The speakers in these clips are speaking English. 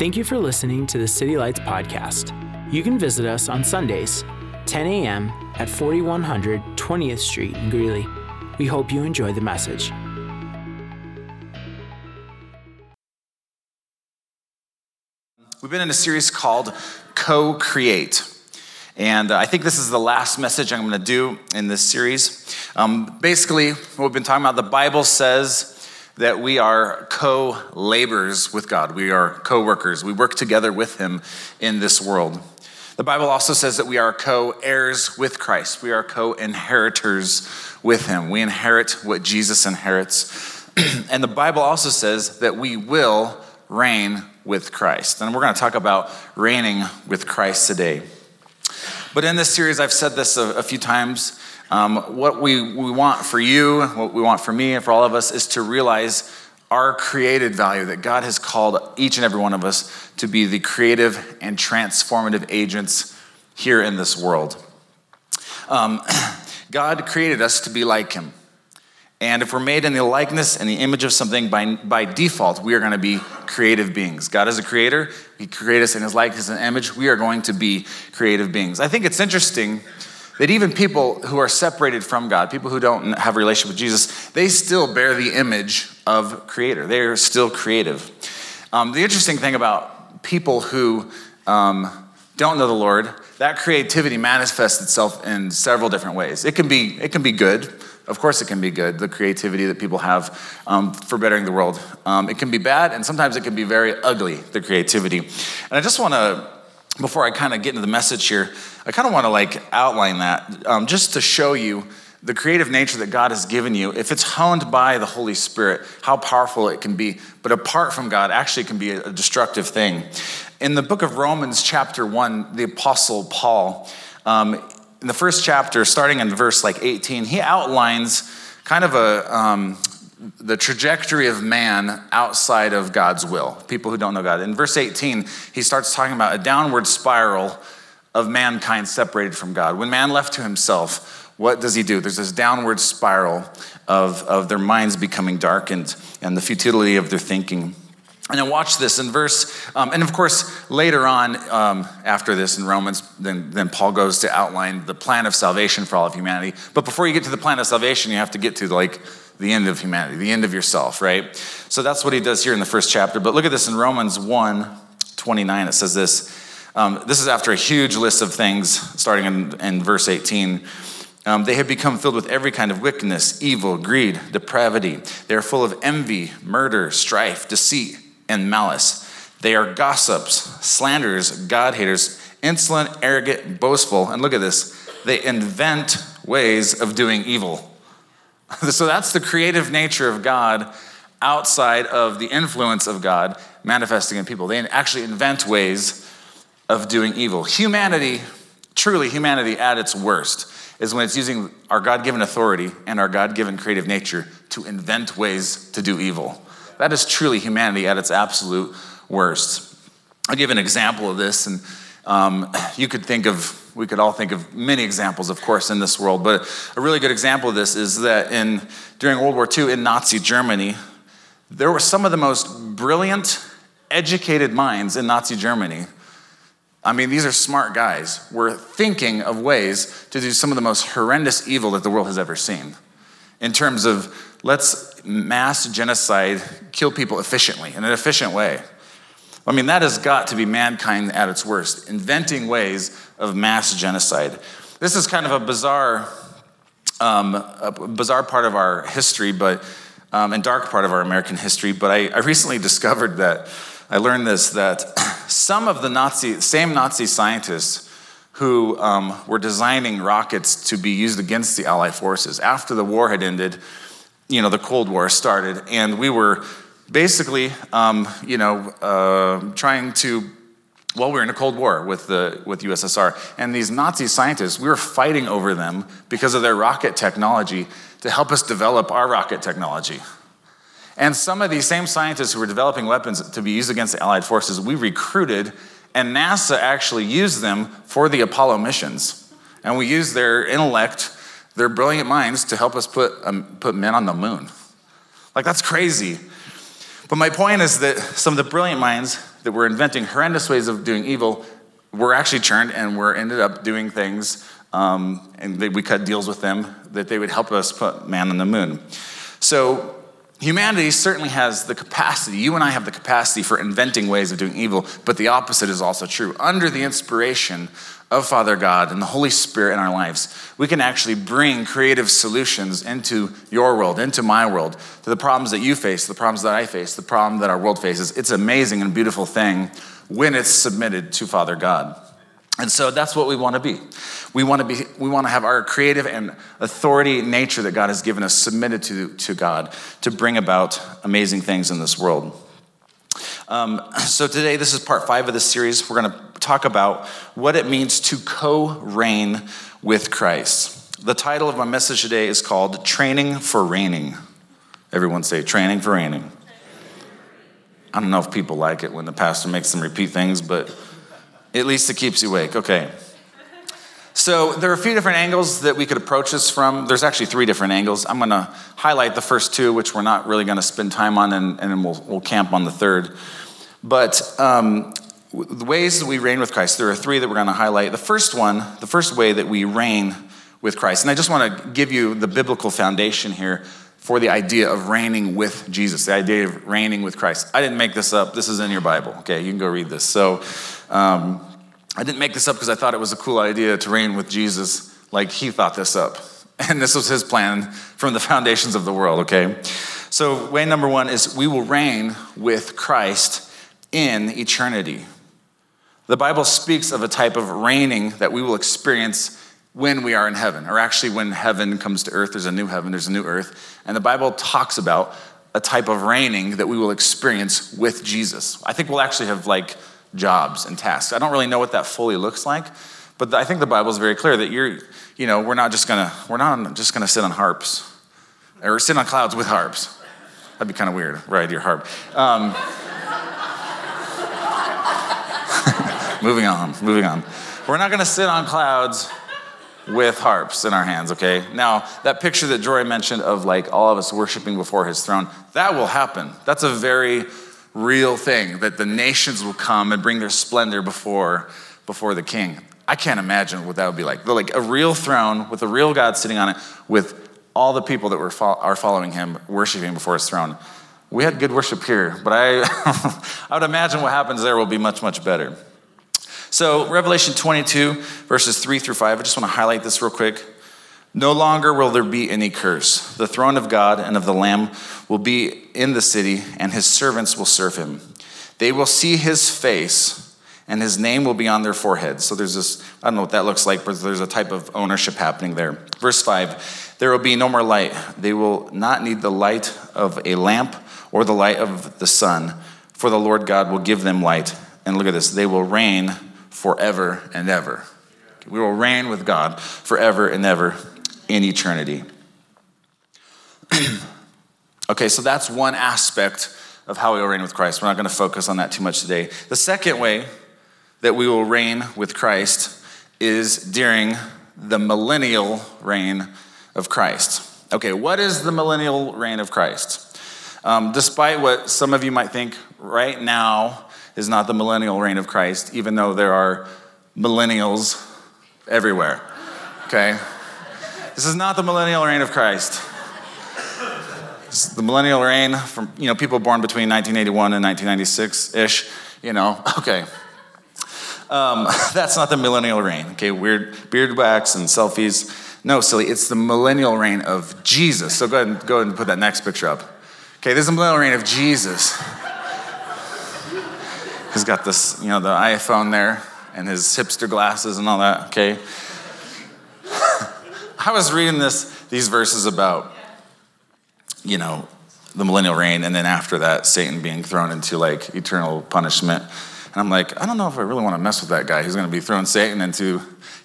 Thank you for listening to the City Lights podcast. You can visit us on Sundays, 10 a.m. at 4100 20th Street in Greeley. We hope you enjoy the message. We've been in a series called Co Create. And uh, I think this is the last message I'm going to do in this series. Um, basically, what we've been talking about, the Bible says that we are co laborers with God, we are co workers. We work together with Him in this world. The Bible also says that we are co heirs with Christ, we are co inheritors with Him. We inherit what Jesus inherits. and the Bible also says that we will reign with Christ. And we're going to talk about reigning with Christ today. But in this series, I've said this a, a few times. Um, what we, we want for you, what we want for me, and for all of us is to realize our created value that God has called each and every one of us to be the creative and transformative agents here in this world. Um, God created us to be like Him. And if we're made in the likeness and the image of something, by, by default, we are going to be creative beings. God is a creator. He created us in his likeness and image. We are going to be creative beings. I think it's interesting that even people who are separated from God, people who don't have a relationship with Jesus, they still bear the image of creator. They are still creative. Um, the interesting thing about people who um, don't know the Lord, that creativity manifests itself in several different ways. It can be, it can be good of course, it can be good, the creativity that people have um, for bettering the world. Um, it can be bad, and sometimes it can be very ugly, the creativity. And I just want to, before I kind of get into the message here, I kind of want to like outline that um, just to show you the creative nature that God has given you, if it's honed by the Holy Spirit, how powerful it can be. But apart from God, actually can be a destructive thing. In the book of Romans, chapter 1, the Apostle Paul, um, in the first chapter, starting in verse like 18, he outlines kind of a um, the trajectory of man outside of God's will. People who don't know God. In verse 18, he starts talking about a downward spiral of mankind separated from God. When man left to himself, what does he do? There's this downward spiral of, of their minds becoming darkened and the futility of their thinking. And then watch this in verse, um, and of course, later on um, after this in Romans, then, then Paul goes to outline the plan of salvation for all of humanity. But before you get to the plan of salvation, you have to get to like the end of humanity, the end of yourself, right? So that's what he does here in the first chapter. But look at this in Romans 1 29, it says this. Um, this is after a huge list of things, starting in, in verse 18. Um, they have become filled with every kind of wickedness, evil, greed, depravity. They are full of envy, murder, strife, deceit and malice. They are gossips, slanderers, God haters, insolent, arrogant, boastful. And look at this they invent ways of doing evil. so that's the creative nature of God outside of the influence of God manifesting in people. They actually invent ways of doing evil. Humanity, truly humanity at its worst, is when it's using our God given authority and our God given creative nature to invent ways to do evil. That is truly humanity at its absolute worst. I'll give an example of this, and um, you could think of, we could all think of many examples, of course, in this world, but a really good example of this is that in, during World War II in Nazi Germany, there were some of the most brilliant, educated minds in Nazi Germany. I mean, these are smart guys, were thinking of ways to do some of the most horrendous evil that the world has ever seen in terms of let's mass genocide, kill people efficiently, in an efficient way. I mean, that has got to be mankind at its worst, inventing ways of mass genocide. This is kind of a bizarre, um, a bizarre part of our history, but um, and dark part of our American history. But I, I recently discovered that I learned this that some of the Nazi, same Nazi scientists who um, were designing rockets to be used against the Allied forces after the war had ended you know, the Cold War started, and we were basically, um, you know, uh, trying to. Well, we were in a Cold War with the with USSR, and these Nazi scientists, we were fighting over them because of their rocket technology to help us develop our rocket technology. And some of these same scientists who were developing weapons to be used against the Allied forces, we recruited, and NASA actually used them for the Apollo missions. And we used their intellect their brilliant minds to help us put, um, put men on the moon. Like, that's crazy. But my point is that some of the brilliant minds that were inventing horrendous ways of doing evil were actually churned and were ended up doing things, um, and they, we cut deals with them that they would help us put man on the moon. So humanity certainly has the capacity, you and I have the capacity for inventing ways of doing evil, but the opposite is also true. Under the inspiration of Father God and the Holy Spirit in our lives, we can actually bring creative solutions into your world, into my world, to the problems that you face, the problems that I face, the problem that our world faces. It's amazing and beautiful thing when it's submitted to Father God. And so that's what we want to be. We want to be we want to have our creative and authority nature that God has given us submitted to, to God to bring about amazing things in this world. Um, so today, this is part five of this series. We're going to talk about what it means to co-reign with Christ. The title of my message today is called Training for Reigning. Everyone say training for reigning. I don't know if people like it when the pastor makes them repeat things, but at least it keeps you awake. Okay. So there are a few different angles that we could approach this from. There's actually three different angles. I'm going to highlight the first two, which we're not really going to spend time on, and, and then we'll, we'll camp on the third. But um, the ways that we reign with Christ, there are three that we're going to highlight. The first one, the first way that we reign with Christ, and I just want to give you the biblical foundation here for the idea of reigning with Jesus, the idea of reigning with Christ. I didn't make this up. This is in your Bible. Okay, you can go read this. So, um, I didn't make this up because I thought it was a cool idea to reign with Jesus like he thought this up. And this was his plan from the foundations of the world, okay? So, way number one is we will reign with Christ in eternity. The Bible speaks of a type of reigning that we will experience when we are in heaven, or actually when heaven comes to earth, there's a new heaven, there's a new earth. And the Bible talks about a type of reigning that we will experience with Jesus. I think we'll actually have like jobs and tasks. I don't really know what that fully looks like, but I think the Bible is very clear that you're, you know, we're not just gonna, we're not just gonna sit on harps or sit on clouds with harps. That'd be kind of weird, ride your harp. Um, moving on, moving on. We're not gonna sit on clouds with harps in our hands, okay? Now, that picture that Jory mentioned of like all of us worshiping before his throne, that will happen. That's a very real thing that the nations will come and bring their splendor before, before the king. I can't imagine what that would be like. Like a real throne with a real God sitting on it with all the people that were fo- are following him, worshiping before his throne. We had good worship here, but I, I would imagine what happens there will be much, much better. So, Revelation 22, verses 3 through 5, I just want to highlight this real quick. No longer will there be any curse. The throne of God and of the Lamb will be in the city, and his servants will serve him. They will see his face, and his name will be on their foreheads. So there's this, I don't know what that looks like, but there's a type of ownership happening there. Verse 5 There will be no more light. They will not need the light of a lamp or the light of the sun, for the Lord God will give them light. And look at this they will reign forever and ever. We will reign with God forever and ever in eternity. okay, so that's one aspect of how we will reign with Christ. We're not going to focus on that too much today. The second way that we will reign with Christ is during the millennial reign of Christ. Okay, what is the millennial reign of Christ? Um, despite what some of you might think, right now is not the millennial reign of Christ, even though there are millennials everywhere. Okay? This is not the millennial reign of Christ. This is the millennial reign from you know people born between 1981 and 1996 ish. You know, okay. Um, that's not the millennial reign. Okay, weird beard wax and selfies. No, silly. It's the millennial reign of Jesus. So go ahead and go ahead and put that next picture up. Okay, this is the millennial reign of Jesus. He's got this, you know, the iPhone there and his hipster glasses and all that. Okay. I was reading this, these verses about, you know, the millennial reign, and then after that, Satan being thrown into like eternal punishment. And I'm like, I don't know if I really want to mess with that guy who's going to be throwing Satan into,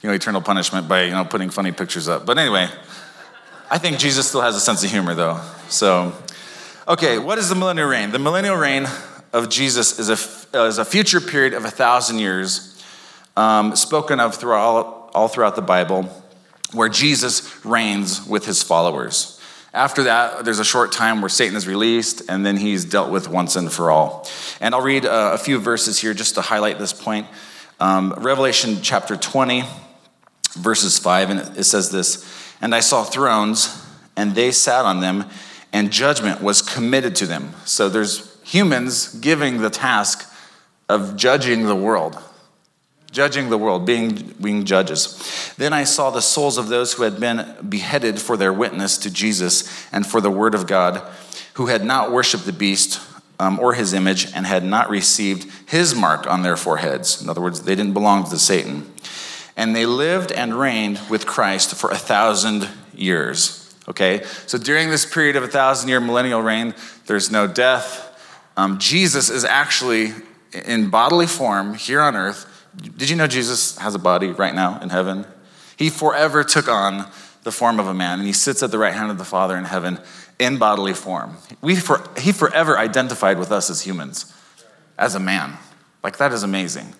you know, eternal punishment by, you know, putting funny pictures up. But anyway, I think Jesus still has a sense of humor, though. So, okay, what is the millennial reign? The millennial reign of Jesus is a, is a future period of a thousand years, um, spoken of throughout, all throughout the Bible where Jesus reigns with his followers. After that, there's a short time where Satan is released, and then he's dealt with once and for all. And I'll read uh, a few verses here just to highlight this point. Um, Revelation chapter 20, verses 5, and it says this And I saw thrones, and they sat on them, and judgment was committed to them. So there's humans giving the task of judging the world judging the world, being, being judges. Then I saw the souls of those who had been beheaded for their witness to Jesus and for the word of God, who had not worshiped the beast um, or his image and had not received his mark on their foreheads. In other words, they didn't belong to Satan. And they lived and reigned with Christ for a thousand years. Okay? So during this period of a thousand year millennial reign, there's no death. Um, Jesus is actually in bodily form here on earth did you know Jesus has a body right now in heaven? He forever took on the form of a man, and he sits at the right hand of the Father in heaven in bodily form. We for, he forever identified with us as humans, as a man. Like, that is amazing.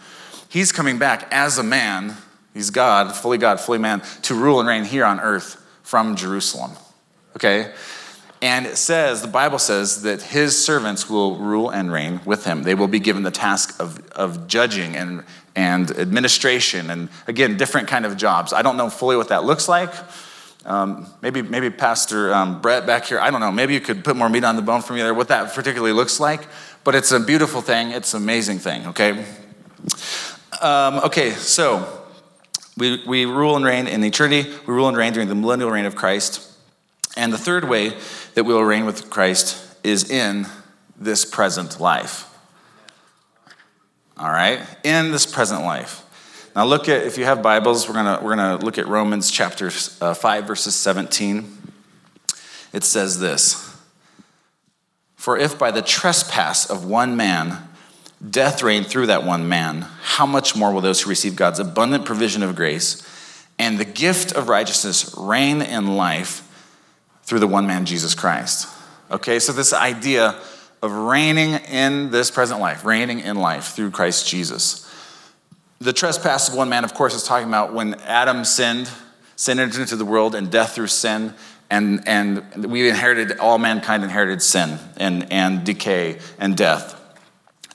He's coming back as a man, he's God, fully God, fully man, to rule and reign here on earth from Jerusalem. Okay? And it says, the Bible says that his servants will rule and reign with him. They will be given the task of, of judging and, and administration and again different kind of jobs. I don't know fully what that looks like. Um, maybe maybe pastor um, brett back here i don't know. Maybe you could put more meat on the bone for me there what that particularly looks like. But it's a beautiful thing. It's an amazing thing okay? Um, okay so we, we rule and reign in eternity. We rule and reign during the millennial reign of christ. And the third way that we will reign with christ is in this present life all right, in this present life. Now, look at, if you have Bibles, we're going we're gonna look at Romans chapter uh, 5, verses 17. It says this For if by the trespass of one man death reigned through that one man, how much more will those who receive God's abundant provision of grace and the gift of righteousness reign in life through the one man, Jesus Christ? Okay, so this idea of reigning in this present life, reigning in life through Christ Jesus. The trespass of one man, of course, is talking about when Adam sinned, sin entered into the world, and death through sin, and, and we inherited, all mankind inherited sin and, and decay and death.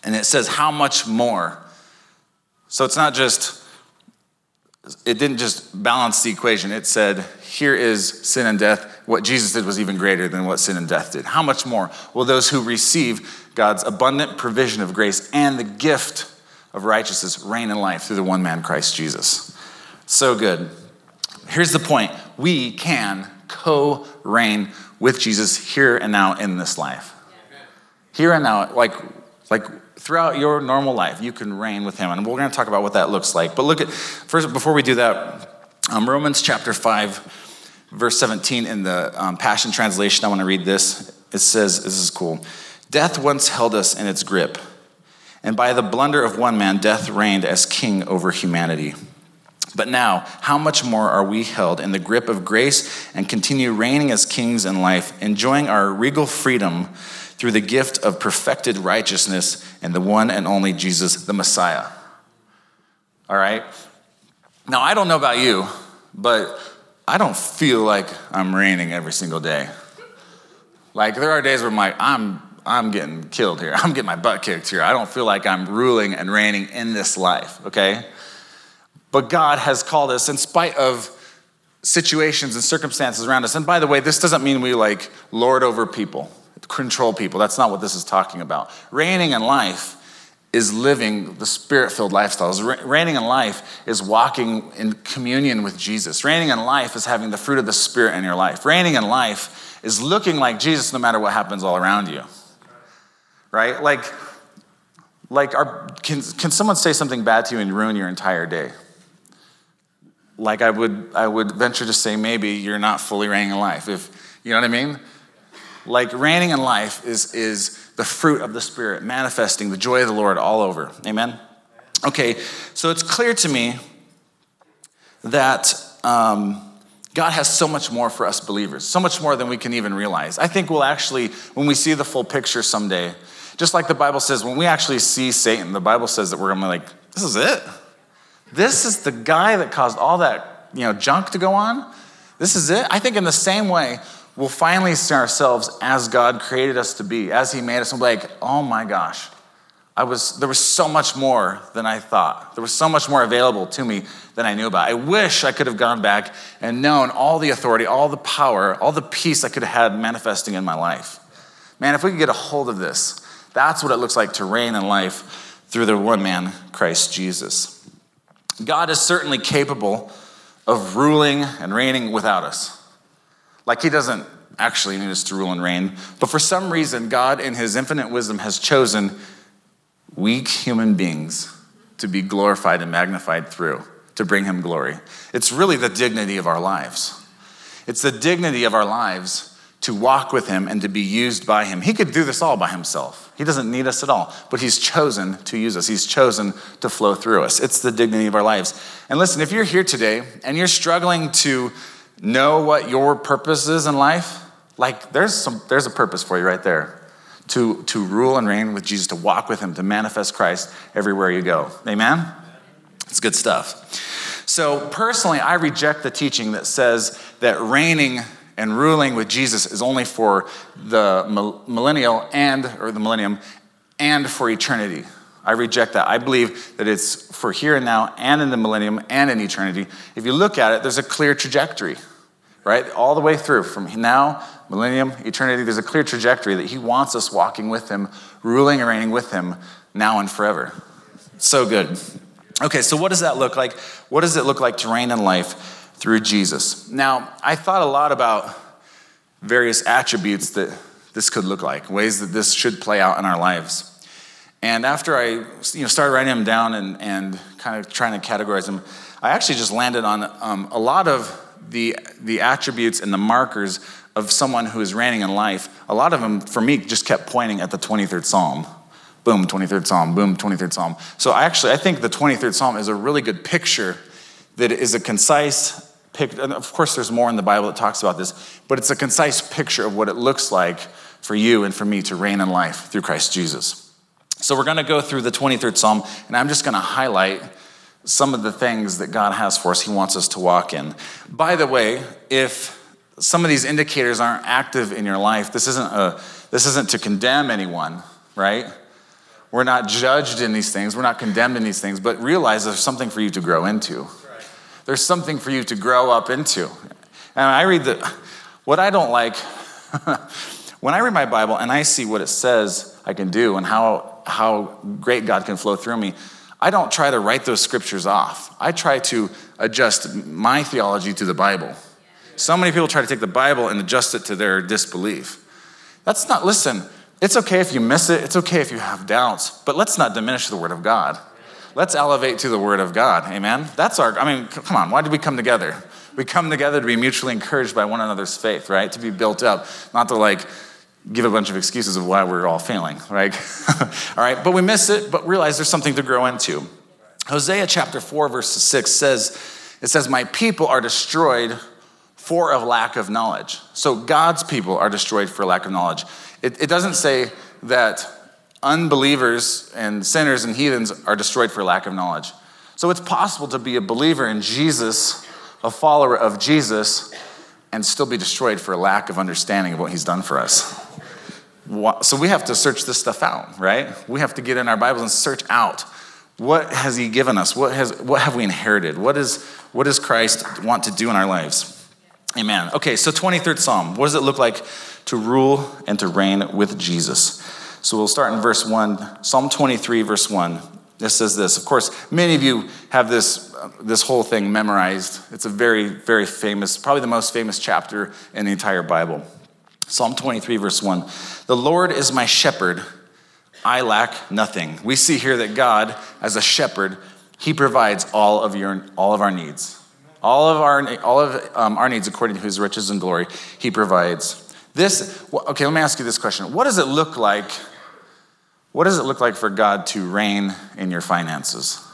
And it says, how much more? So it's not just, it didn't just balance the equation. It said, here is sin and death what Jesus did was even greater than what sin and death did. How much more will those who receive God's abundant provision of grace and the gift of righteousness reign in life through the one man, Christ Jesus? So good. Here's the point we can co reign with Jesus here and now in this life. Here and now, like, like throughout your normal life, you can reign with him. And we're going to talk about what that looks like. But look at, first, before we do that, um, Romans chapter 5 verse 17 in the um, Passion Translation, I want to read this. It says, This is cool. Death once held us in its grip, and by the blunder of one man, death reigned as king over humanity. But now, how much more are we held in the grip of grace and continue reigning as kings in life, enjoying our regal freedom through the gift of perfected righteousness and the one and only Jesus, the Messiah? All right? Now, I don't know about you, but I don't feel like I'm reigning every single day. Like there are days where I'm like, I'm I'm getting killed here. I'm getting my butt kicked here. I don't feel like I'm ruling and reigning in this life, okay? But God has called us in spite of situations and circumstances around us. And by the way, this doesn't mean we like lord over people, control people. That's not what this is talking about. Reigning in life is living the spirit filled lifestyles. Reigning in life is walking in communion with Jesus. Reigning in life is having the fruit of the Spirit in your life. Reigning in life is looking like Jesus no matter what happens all around you. Right? Like, like our, can, can someone say something bad to you and ruin your entire day? Like I would, I would venture to say maybe you're not fully reigning in life. If you know what I mean? Like reigning in life is, is the fruit of the Spirit, manifesting the joy of the Lord all over. Amen? Okay, so it's clear to me that um, God has so much more for us believers, so much more than we can even realize. I think we'll actually, when we see the full picture someday, just like the Bible says, when we actually see Satan, the Bible says that we're gonna be like, this is it. This is the guy that caused all that you know, junk to go on. This is it. I think in the same way, we'll finally see ourselves as God created us to be, as He made us. And we'll be like, oh my gosh, I was, there was so much more than I thought. There was so much more available to me than I knew about. I wish I could have gone back and known all the authority, all the power, all the peace I could have had manifesting in my life. Man, if we could get a hold of this, that's what it looks like to reign in life through the one man, Christ Jesus. God is certainly capable of ruling and reigning without us. Like, He doesn't actually need us to rule and reign, but for some reason, God, in His infinite wisdom, has chosen weak human beings to be glorified and magnified through, to bring Him glory. It's really the dignity of our lives. It's the dignity of our lives to walk with him and to be used by him. He could do this all by himself. He doesn't need us at all, but he's chosen to use us. He's chosen to flow through us. It's the dignity of our lives. And listen, if you're here today and you're struggling to know what your purpose is in life, like there's some there's a purpose for you right there. To, to rule and reign with Jesus, to walk with him, to manifest Christ everywhere you go. Amen? It's good stuff. So, personally, I reject the teaching that says that reigning and ruling with Jesus is only for the millennial and, or the millennium, and for eternity. I reject that. I believe that it's for here and now and in the millennium and in eternity. If you look at it, there's a clear trajectory, right? All the way through from now, millennium, eternity, there's a clear trajectory that He wants us walking with Him, ruling and reigning with Him now and forever. So good. Okay, so what does that look like? What does it look like to reign in life? through Jesus. Now, I thought a lot about various attributes that this could look like, ways that this should play out in our lives. And after I you know, started writing them down and, and kind of trying to categorize them, I actually just landed on um, a lot of the, the attributes and the markers of someone who is reigning in life. A lot of them, for me, just kept pointing at the 23rd Psalm. Boom, 23rd Psalm, boom, 23rd Psalm. So I actually, I think the 23rd Psalm is a really good picture that is a concise picture. and of course there's more in the Bible that talks about this, but it's a concise picture of what it looks like for you and for me to reign in life through Christ Jesus. So we're going to go through the 23rd Psalm, and I'm just going to highlight some of the things that God has for us, He wants us to walk in. By the way, if some of these indicators aren't active in your life, this isn't, a, this isn't to condemn anyone, right? We're not judged in these things, we're not condemned in these things, but realize there's something for you to grow into. There's something for you to grow up into. And I read the, what I don't like, when I read my Bible and I see what it says I can do and how, how great God can flow through me, I don't try to write those scriptures off. I try to adjust my theology to the Bible. So many people try to take the Bible and adjust it to their disbelief. That's not, listen, it's okay if you miss it, it's okay if you have doubts, but let's not diminish the Word of God. Let's elevate to the Word of God. Amen? That's our, I mean, come on, why did we come together? We come together to be mutually encouraged by one another's faith, right? To be built up, not to like give a bunch of excuses of why we're all failing, right? all right, but we miss it, but realize there's something to grow into. Hosea chapter 4, verse 6 says, It says, My people are destroyed for a lack of knowledge. So God's people are destroyed for lack of knowledge. It, it doesn't say that unbelievers and sinners and heathens are destroyed for lack of knowledge. So it's possible to be a believer in Jesus, a follower of Jesus, and still be destroyed for lack of understanding of what he's done for us. So we have to search this stuff out, right? We have to get in our Bibles and search out what has he given us? What, has, what have we inherited? What, is, what does Christ want to do in our lives? Amen. Okay, so 23rd Psalm. What does it look like to rule and to reign with Jesus? So we'll start in verse 1, Psalm 23, verse 1. This says this. Of course, many of you have this, uh, this whole thing memorized. It's a very, very famous, probably the most famous chapter in the entire Bible. Psalm 23, verse 1. The Lord is my shepherd, I lack nothing. We see here that God, as a shepherd, he provides all of, your, all of our needs. All of our, all of um, our needs, according to his riches and glory, he provides. This, okay, let me ask you this question. What does it look like what does it look like for God to reign in your finances?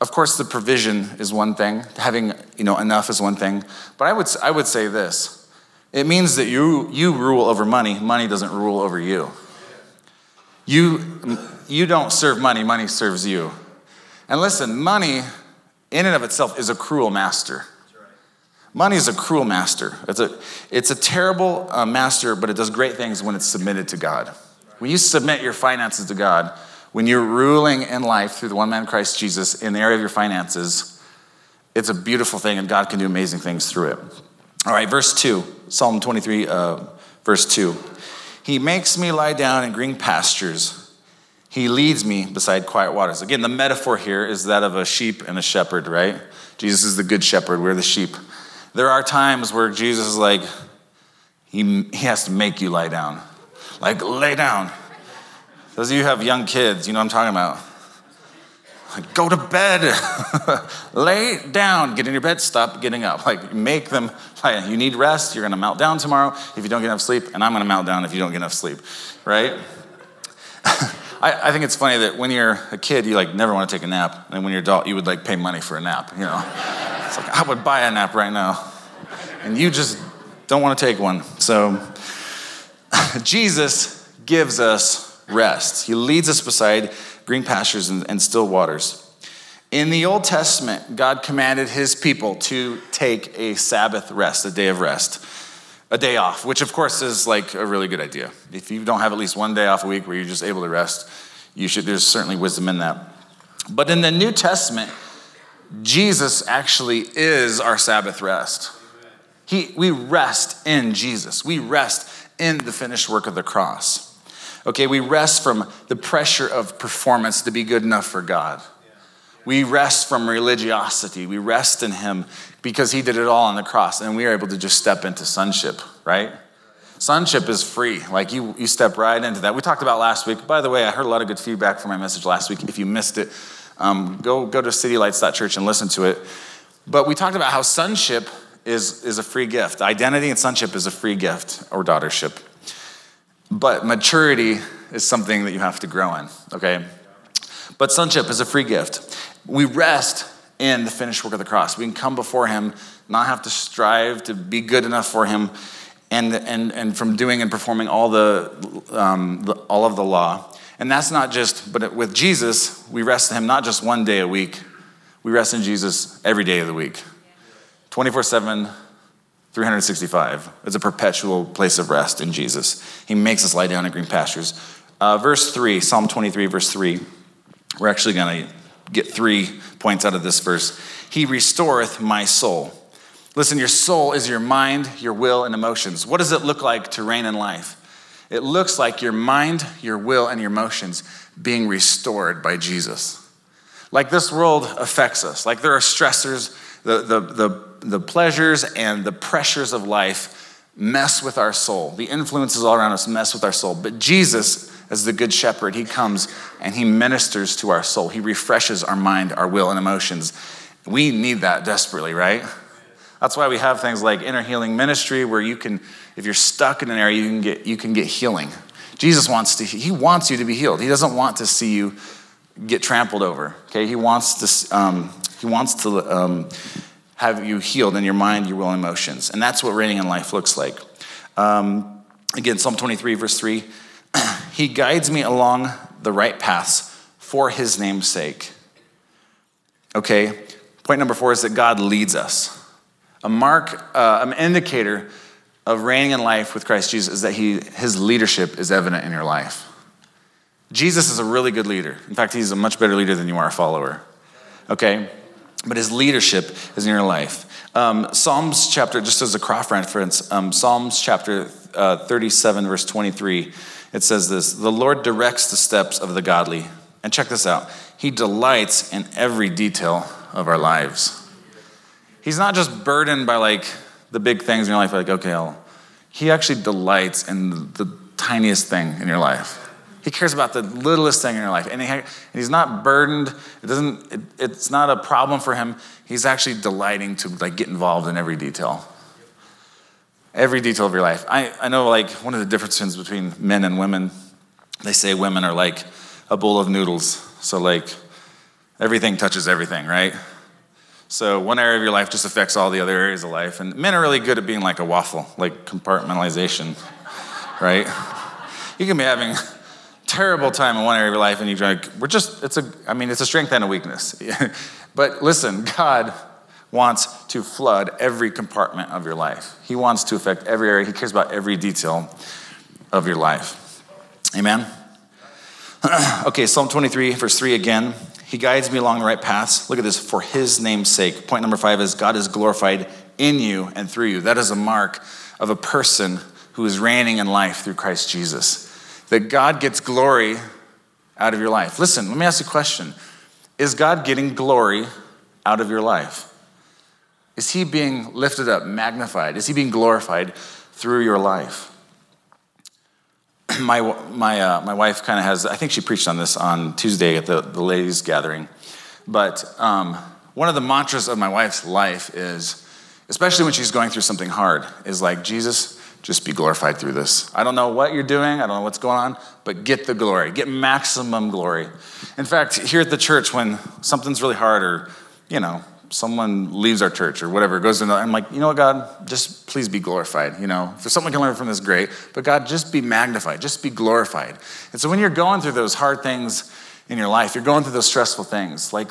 Of course, the provision is one thing. Having you know, enough is one thing. But I would, I would say this it means that you, you rule over money, money doesn't rule over you. You, you don't serve money, money serves you. And listen, money in and of itself is a cruel master. Money is a cruel master. It's a, it's a terrible uh, master, but it does great things when it's submitted to God. When you submit your finances to God, when you're ruling in life through the one man Christ Jesus in the area of your finances, it's a beautiful thing, and God can do amazing things through it. All right, verse 2, Psalm 23, uh, verse 2. He makes me lie down in green pastures. He leads me beside quiet waters. Again, the metaphor here is that of a sheep and a shepherd, right? Jesus is the good shepherd. We're the sheep. There are times where Jesus is like, he, he has to make you lie down. Like, lay down. Those of you who have young kids, you know what I'm talking about. Go to bed, lay down, get in your bed, stop getting up. Like, make them, like, you need rest, you're gonna melt down tomorrow if you don't get enough sleep, and I'm gonna melt down if you don't get enough sleep, right? I, I, think it's funny that when you're a kid, you like never want to take a nap, and when you're adult, you would like pay money for a nap, you know? It's like, I would buy a nap right now. And you just don't want to take one. So, Jesus gives us rest. He leads us beside green pastures and, and still waters. In the Old Testament, God commanded his people to take a Sabbath rest, a day of rest, a day off, which of course is like a really good idea. If you don't have at least one day off a week where you're just able to rest, you should, there's certainly wisdom in that. But in the New Testament, Jesus actually is our Sabbath rest. He, we rest in Jesus. We rest in the finished work of the cross. Okay, we rest from the pressure of performance to be good enough for God. We rest from religiosity. We rest in Him because He did it all on the cross, and we are able to just step into sonship, right? Sonship is free. Like you, you step right into that. We talked about last week. By the way, I heard a lot of good feedback from my message last week. If you missed it, um, go, go to citylights.church and listen to it. But we talked about how sonship is, is a free gift. Identity and sonship is a free gift, or daughtership. But maturity is something that you have to grow in, okay? But sonship is a free gift. We rest in the finished work of the cross. We can come before Him, not have to strive to be good enough for Him, and, and, and from doing and performing all, the, um, the all of the law. And that's not just, but with Jesus, we rest in Him not just one day a week, we rest in Jesus every day of the week. 24 7, 365. It's a perpetual place of rest in Jesus. He makes us lie down in green pastures. Uh, verse 3, Psalm 23, verse 3. We're actually going to get three points out of this verse. He restoreth my soul. Listen, your soul is your mind, your will, and emotions. What does it look like to reign in life? It looks like your mind, your will, and your emotions being restored by Jesus. Like this world affects us. Like there are stressors, the, the, the, the pleasures and the pressures of life mess with our soul. The influences all around us mess with our soul. But Jesus, as the good shepherd, he comes and he ministers to our soul. He refreshes our mind, our will, and emotions. We need that desperately, right? That's why we have things like inner healing ministry where you can if you're stuck in an area, you can get, you can get healing. Jesus wants to, he wants you to be healed. He doesn't want to see you get trampled over. Okay, he wants to, um, he wants to um, have you healed in your mind, your will, and emotions, and that's what reigning in life looks like. Um, again, Psalm 23, verse 3 He guides me along the right paths for his name's sake. Okay, point number four is that God leads us. A mark, uh, an indicator of reigning in life with Christ Jesus is that he, his leadership is evident in your life. Jesus is a really good leader. In fact, he's a much better leader than you are a follower. Okay? But his leadership is in your life. Um, Psalms chapter, just as a cross reference, um, Psalms chapter uh, 37, verse 23, it says this The Lord directs the steps of the godly. And check this out He delights in every detail of our lives. He's not just burdened by like the big things in your life, like, okay, I'll, he actually delights in the, the, tiniest thing in your life. He cares about the littlest thing in your life. And, he, and he's not burdened. It doesn't, it, it's not a problem for him. He's actually delighting to like get involved in every detail. Every detail of your life. I, I know like one of the differences between men and women, they say women are like a bowl of noodles. So like everything touches everything, right? So one area of your life just affects all the other areas of life. And men are really good at being like a waffle, like compartmentalization, right? You can be having terrible time in one area of your life and you're like, we're just, it's a, I mean, it's a strength and a weakness. but listen, God wants to flood every compartment of your life. He wants to affect every area. He cares about every detail of your life. Amen? okay, Psalm 23, verse 3 again. He guides me along the right paths. Look at this, for his name's sake. Point number five is God is glorified in you and through you. That is a mark of a person who is reigning in life through Christ Jesus. That God gets glory out of your life. Listen, let me ask you a question Is God getting glory out of your life? Is he being lifted up, magnified? Is he being glorified through your life? my, my, uh, my wife kind of has, I think she preached on this on Tuesday at the, the ladies' gathering. But um, one of the mantras of my wife's life is, especially when she's going through something hard, is like, Jesus, just be glorified through this. I don't know what you're doing, I don't know what's going on, but get the glory, get maximum glory. In fact, here at the church, when something's really hard or, you know, someone leaves our church or whatever, goes to another, I'm like, you know what, God, just please be glorified. You know, if there's something I can learn from this, great. But God, just be magnified, just be glorified. And so when you're going through those hard things in your life, you're going through those stressful things, like,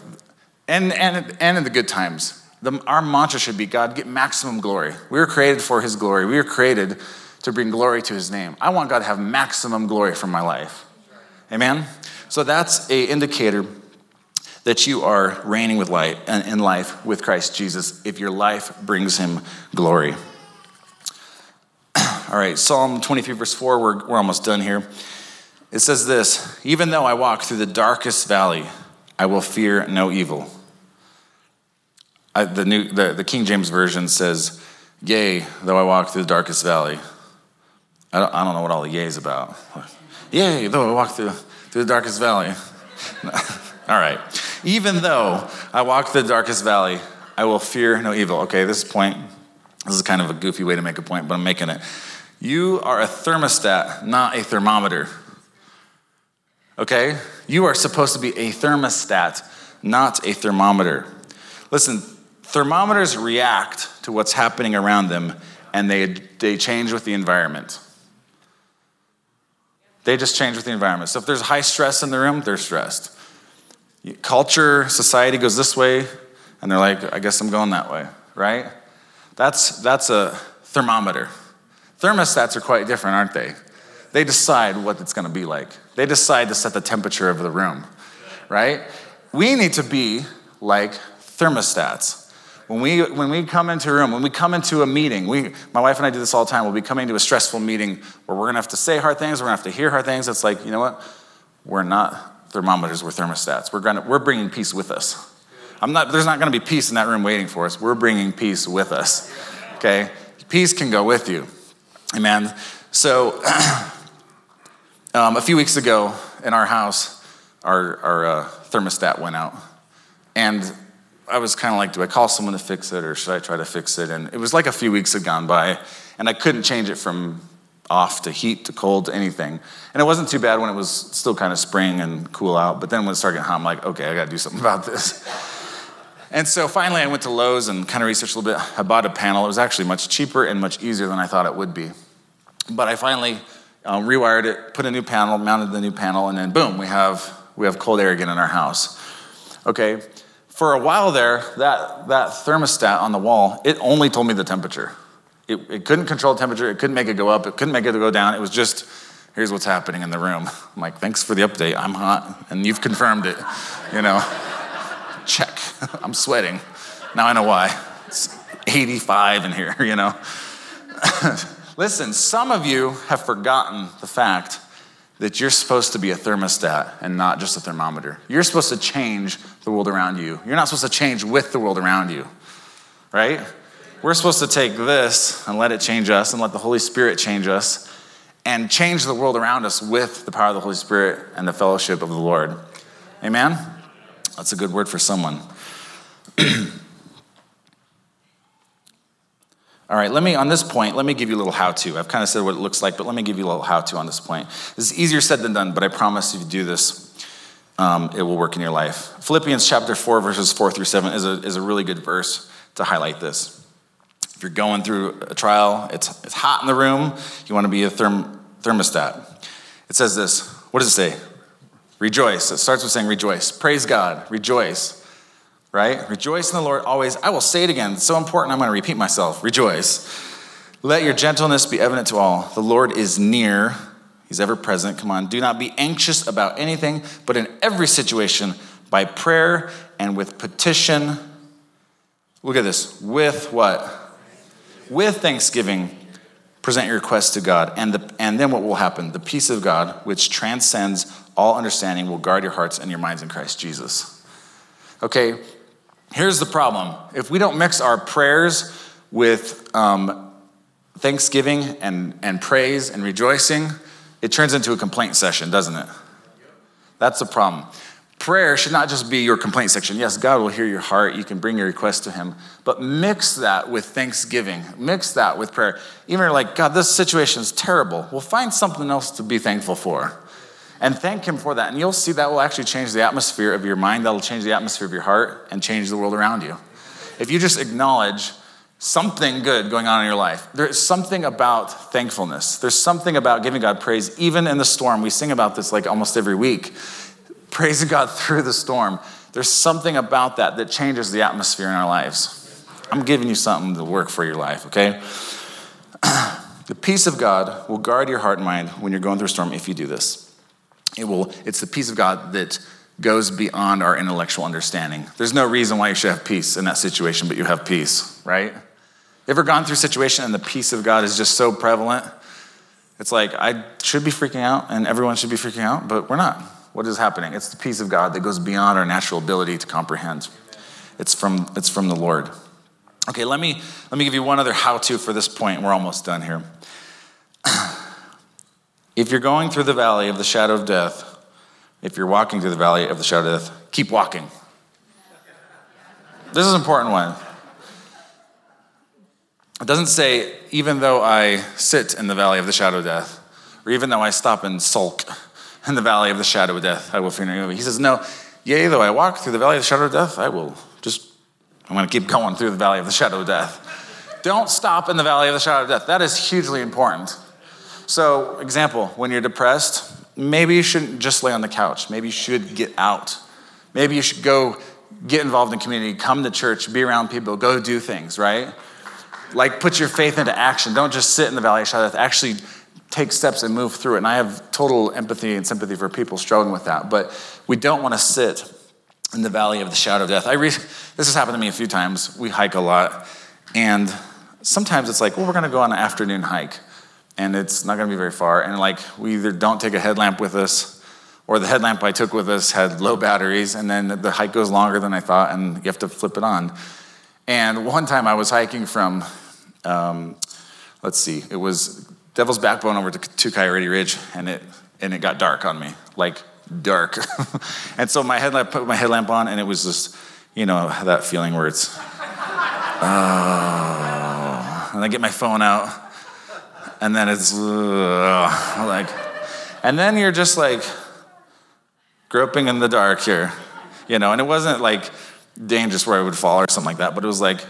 and and and in the good times, the, our mantra should be, God, get maximum glory. We were created for His glory. We were created to bring glory to His name. I want God to have maximum glory from my life. Amen. So that's a indicator that you are reigning with light and in life with Christ Jesus if your life brings him glory. All right, Psalm 23, verse 4, we're, we're almost done here. It says this Even though I walk through the darkest valley, I will fear no evil. I, the, new, the, the King James Version says, Yea, though I walk through the darkest valley. I don't, I don't know what all the yea is about. Yea, though I walk through, through the darkest valley. all right. Even though I walk through the darkest valley, I will fear no evil. Okay, this point, this is kind of a goofy way to make a point, but I'm making it. You are a thermostat, not a thermometer. Okay? You are supposed to be a thermostat, not a thermometer. Listen, thermometers react to what's happening around them and they, they change with the environment. They just change with the environment. So if there's high stress in the room, they're stressed culture, society goes this way, and they're like, I guess I'm going that way, right? That's, that's a thermometer. Thermostats are quite different, aren't they? They decide what it's going to be like. They decide to set the temperature of the room, right? We need to be like thermostats. When we, when we come into a room, when we come into a meeting, we, my wife and I do this all the time. We'll be coming to a stressful meeting where we're going to have to say hard things, we're going to have to hear hard things. It's like, you know what? We're not thermometers, we're thermostats. We're, gonna, we're bringing peace with us. I'm not, there's not going to be peace in that room waiting for us. We're bringing peace with us. Okay? Peace can go with you. Amen. So, um, a few weeks ago in our house, our, our uh, thermostat went out. And I was kind of like, do I call someone to fix it or should I try to fix it? And it was like a few weeks had gone by, and I couldn't change it from off to heat to cold to anything. And it wasn't too bad when it was still kind of spring and cool out, but then when it started getting hot, I'm like, okay, I gotta do something about this. And so finally, I went to Lowe's and kind of researched a little bit. I bought a panel. It was actually much cheaper and much easier than I thought it would be. But I finally um, rewired it, put a new panel, mounted the new panel, and then boom, we have we have cold air again in our house. Okay, for a while there, that that thermostat on the wall, it only told me the temperature. It, it couldn't control temperature, it couldn't make it go up, it couldn't make it go down. It was just, here's what's happening in the room. I'm like, thanks for the update. I'm hot, and you've confirmed it. You know, check. I'm sweating. Now I know why. It's 85 in here, you know. Listen, some of you have forgotten the fact that you're supposed to be a thermostat and not just a thermometer. You're supposed to change the world around you. You're not supposed to change with the world around you, right? We're supposed to take this and let it change us and let the Holy Spirit change us and change the world around us with the power of the Holy Spirit and the fellowship of the Lord. Amen? That's a good word for someone. All right, let me, on this point, let me give you a little how to. I've kind of said what it looks like, but let me give you a little how to on this point. This is easier said than done, but I promise if you do this, um, it will work in your life. Philippians chapter 4, verses 4 through 7 is a, is a really good verse to highlight this. If you're going through a trial, it's, it's hot in the room, you want to be a therm, thermostat. It says this What does it say? Rejoice. It starts with saying rejoice. Praise God. Rejoice. Right? Rejoice in the Lord always. I will say it again. It's so important. I'm going to repeat myself. Rejoice. Let your gentleness be evident to all. The Lord is near. He's ever present. Come on. Do not be anxious about anything, but in every situation, by prayer and with petition. Look at this. With what? With thanksgiving, present your request to God. And, the, and then what will happen? The peace of God, which transcends all understanding, will guard your hearts and your minds in Christ Jesus. Okay, here's the problem. If we don't mix our prayers with um, thanksgiving and, and praise and rejoicing, it turns into a complaint session, doesn't it? That's the problem. Prayer should not just be your complaint section. Yes, God will hear your heart. You can bring your request to Him, but mix that with thanksgiving. Mix that with prayer. Even like, God, this situation is terrible. Well, find something else to be thankful for and thank Him for that. And you'll see that will actually change the atmosphere of your mind, that'll change the atmosphere of your heart, and change the world around you. If you just acknowledge something good going on in your life, there's something about thankfulness. There's something about giving God praise, even in the storm. We sing about this like almost every week. Praising God through the storm. There's something about that that changes the atmosphere in our lives. I'm giving you something to work for your life, okay? the peace of God will guard your heart and mind when you're going through a storm if you do this. It will, it's the peace of God that goes beyond our intellectual understanding. There's no reason why you should have peace in that situation, but you have peace, right? Ever gone through a situation and the peace of God is just so prevalent? It's like, I should be freaking out and everyone should be freaking out, but we're not. What is happening? It's the peace of God that goes beyond our natural ability to comprehend. It's from, it's from the Lord. Okay, let me, let me give you one other how to for this point. We're almost done here. If you're going through the valley of the shadow of death, if you're walking through the valley of the shadow of death, keep walking. This is an important one. It doesn't say, even though I sit in the valley of the shadow of death, or even though I stop and sulk in the valley of the shadow of death, I will fear no evil. He says, no, yea, though I walk through the valley of the shadow of death, I will just, I'm going to keep going through the valley of the shadow of death. Don't stop in the valley of the shadow of death. That is hugely important. So, example, when you're depressed, maybe you shouldn't just lay on the couch. Maybe you should get out. Maybe you should go get involved in community, come to church, be around people, go do things, right? Like put your faith into action. Don't just sit in the valley of shadow death. Actually take steps and move through it. And I have total empathy and sympathy for people struggling with that. But we don't want to sit in the valley of the shadow of death. I re- this has happened to me a few times. We hike a lot. And sometimes it's like, well, we're going to go on an afternoon hike and it's not going to be very far. And like, we either don't take a headlamp with us, or the headlamp I took with us had low batteries, and then the hike goes longer than I thought, and you have to flip it on. And one time I was hiking from, um, let's see, it was Devil's Backbone over to, to Coyote Ridge, and it and it got dark on me, like dark. and so my headlamp put my headlamp on, and it was just, you know, that feeling where it's, oh, and I get my phone out and then it's uh, like, and then you're just like groping in the dark here, you know. And it wasn't like dangerous where I would fall or something like that, but it was like,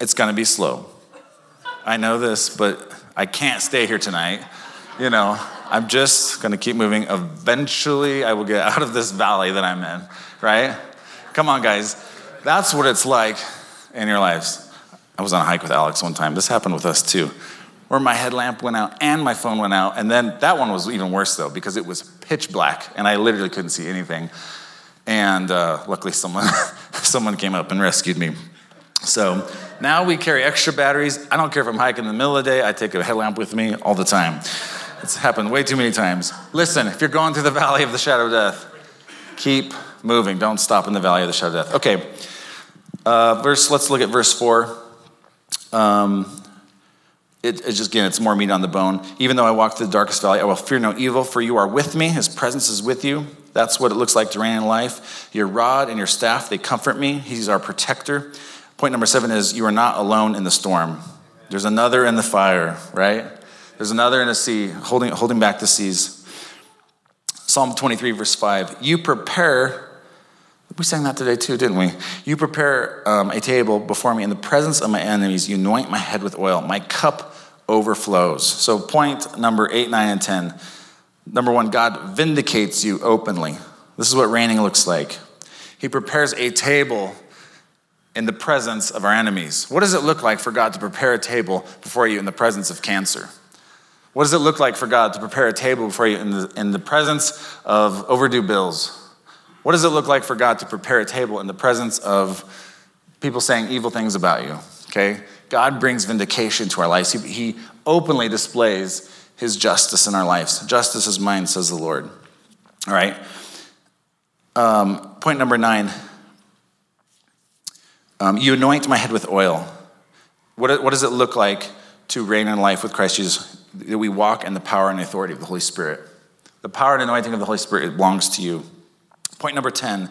it's gonna be slow. I know this, but I can't stay here tonight, you know. I'm just gonna keep moving. Eventually, I will get out of this valley that I'm in, right? Come on, guys. That's what it's like in your lives. I was on a hike with Alex one time. This happened with us too my headlamp went out and my phone went out. And then that one was even worse though, because it was pitch black and I literally couldn't see anything. And uh, luckily, someone, someone came up and rescued me. So now we carry extra batteries. I don't care if I'm hiking in the middle of the day, I take a headlamp with me all the time. It's happened way too many times. Listen, if you're going through the valley of the shadow of death, keep moving. Don't stop in the valley of the shadow of death. Okay, uh, verse. Let's look at verse four. Um, it, it's just, again, it's more meat on the bone. Even though I walk through the darkest valley, I will fear no evil, for you are with me. His presence is with you. That's what it looks like to reign in life. Your rod and your staff, they comfort me. He's our protector. Point number seven is you are not alone in the storm. There's another in the fire, right? There's another in the sea, holding, holding back the seas. Psalm 23, verse 5. You prepare we sang that today too, didn't we? You prepare um, a table before me in the presence of my enemies. You anoint my head with oil. My cup overflows. So, point number eight, nine, and 10. Number one, God vindicates you openly. This is what reigning looks like. He prepares a table in the presence of our enemies. What does it look like for God to prepare a table before you in the presence of cancer? What does it look like for God to prepare a table before you in the, in the presence of overdue bills? What does it look like for God to prepare a table in the presence of people saying evil things about you? Okay? God brings vindication to our lives. He, he openly displays his justice in our lives. Justice is mine, says the Lord. All right? Um, point number nine um, you anoint my head with oil. What, what does it look like to reign in life with Christ Jesus? That we walk in the power and authority of the Holy Spirit. The power and anointing of the Holy Spirit belongs to you. Point number 10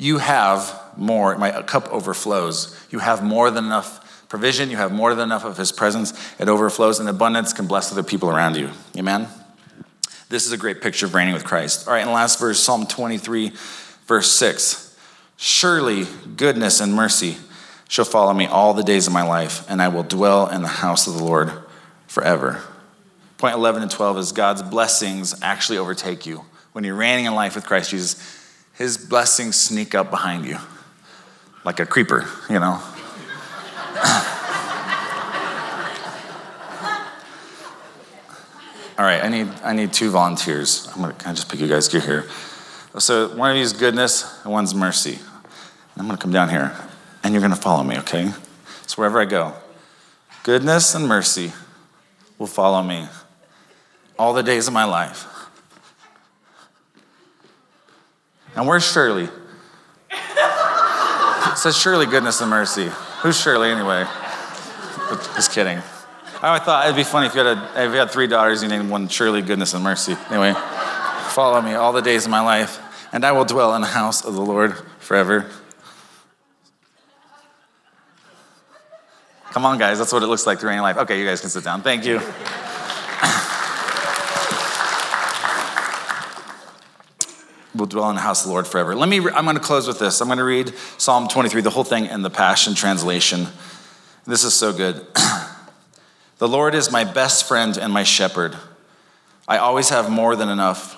you have more, my cup overflows. You have more than enough provision, you have more than enough of His presence. It overflows, in abundance can bless other people around you. Amen? This is a great picture of reigning with Christ. All right, and last verse, Psalm 23, verse 6. Surely goodness and mercy shall follow me all the days of my life, and I will dwell in the house of the Lord forever. Point 11 and 12 is God's blessings actually overtake you. When you're reigning in life with Christ Jesus, his blessings sneak up behind you like a creeper, you know. All right, I need, I need two volunteers. I'm gonna kind of just pick you guys here. So one of you is goodness and one's mercy. I'm gonna come down here and you're going to follow me, okay? So wherever I go, goodness and mercy will follow me all the days of my life. And where's Shirley? It says Shirley, goodness and mercy. Who's Shirley anyway? Just kidding. Oh, I thought it'd be funny if you had, a, if you had three daughters, you named one Shirley, goodness and mercy. Anyway, follow me all the days of my life, and I will dwell in the house of the Lord forever. Come on, guys, that's what it looks like reign life. Okay, you guys can sit down. Thank you. We'll dwell in the house of the Lord forever. Let me, I'm going to close with this. I'm going to read Psalm 23, the whole thing in the Passion Translation. This is so good. the Lord is my best friend and my shepherd. I always have more than enough.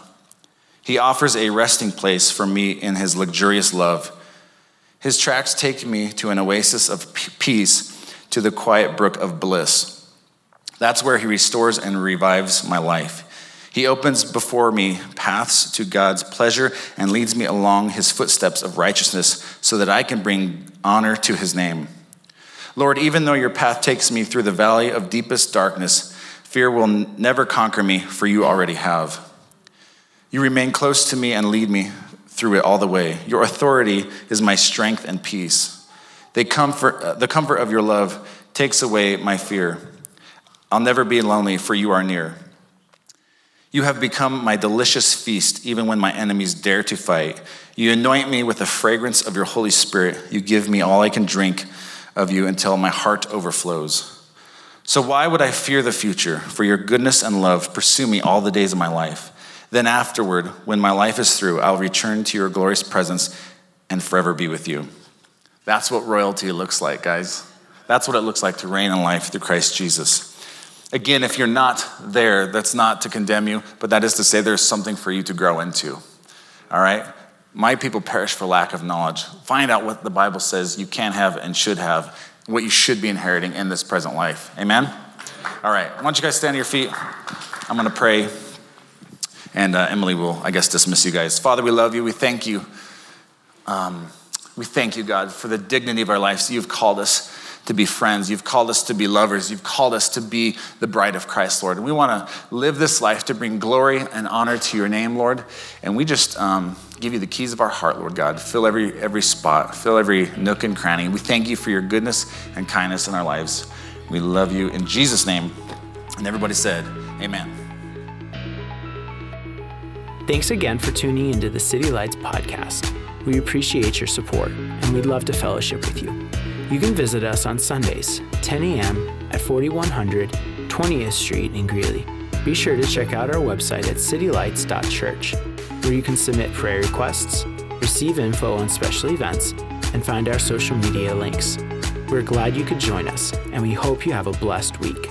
He offers a resting place for me in his luxurious love. His tracks take me to an oasis of peace to the quiet brook of bliss. That's where he restores and revives my life. He opens before me paths to God's pleasure and leads me along his footsteps of righteousness so that I can bring honor to his name. Lord, even though your path takes me through the valley of deepest darkness, fear will never conquer me, for you already have. You remain close to me and lead me through it all the way. Your authority is my strength and peace. They comfort, uh, the comfort of your love takes away my fear. I'll never be lonely, for you are near. You have become my delicious feast, even when my enemies dare to fight. You anoint me with the fragrance of your Holy Spirit. You give me all I can drink of you until my heart overflows. So, why would I fear the future? For your goodness and love pursue me all the days of my life. Then, afterward, when my life is through, I'll return to your glorious presence and forever be with you. That's what royalty looks like, guys. That's what it looks like to reign in life through Christ Jesus. Again, if you're not there, that's not to condemn you, but that is to say there's something for you to grow into. All right? My people perish for lack of knowledge. Find out what the Bible says you can have and should have, what you should be inheriting in this present life. Amen? All right. Why don't you guys stand on your feet? I'm going to pray, and uh, Emily will, I guess, dismiss you guys. Father, we love you. We thank you. Um, we thank you, God, for the dignity of our lives. You've called us to be friends. You've called us to be lovers. You've called us to be the bride of Christ, Lord. And we want to live this life to bring glory and honor to your name, Lord. And we just um, give you the keys of our heart, Lord God. Fill every, every spot, fill every nook and cranny. We thank you for your goodness and kindness in our lives. We love you in Jesus' name. And everybody said, Amen. Thanks again for tuning into the City Lights podcast. We appreciate your support and we'd love to fellowship with you. You can visit us on Sundays, 10 a.m. at 4100 20th Street in Greeley. Be sure to check out our website at citylights.church, where you can submit prayer requests, receive info on special events, and find our social media links. We're glad you could join us, and we hope you have a blessed week.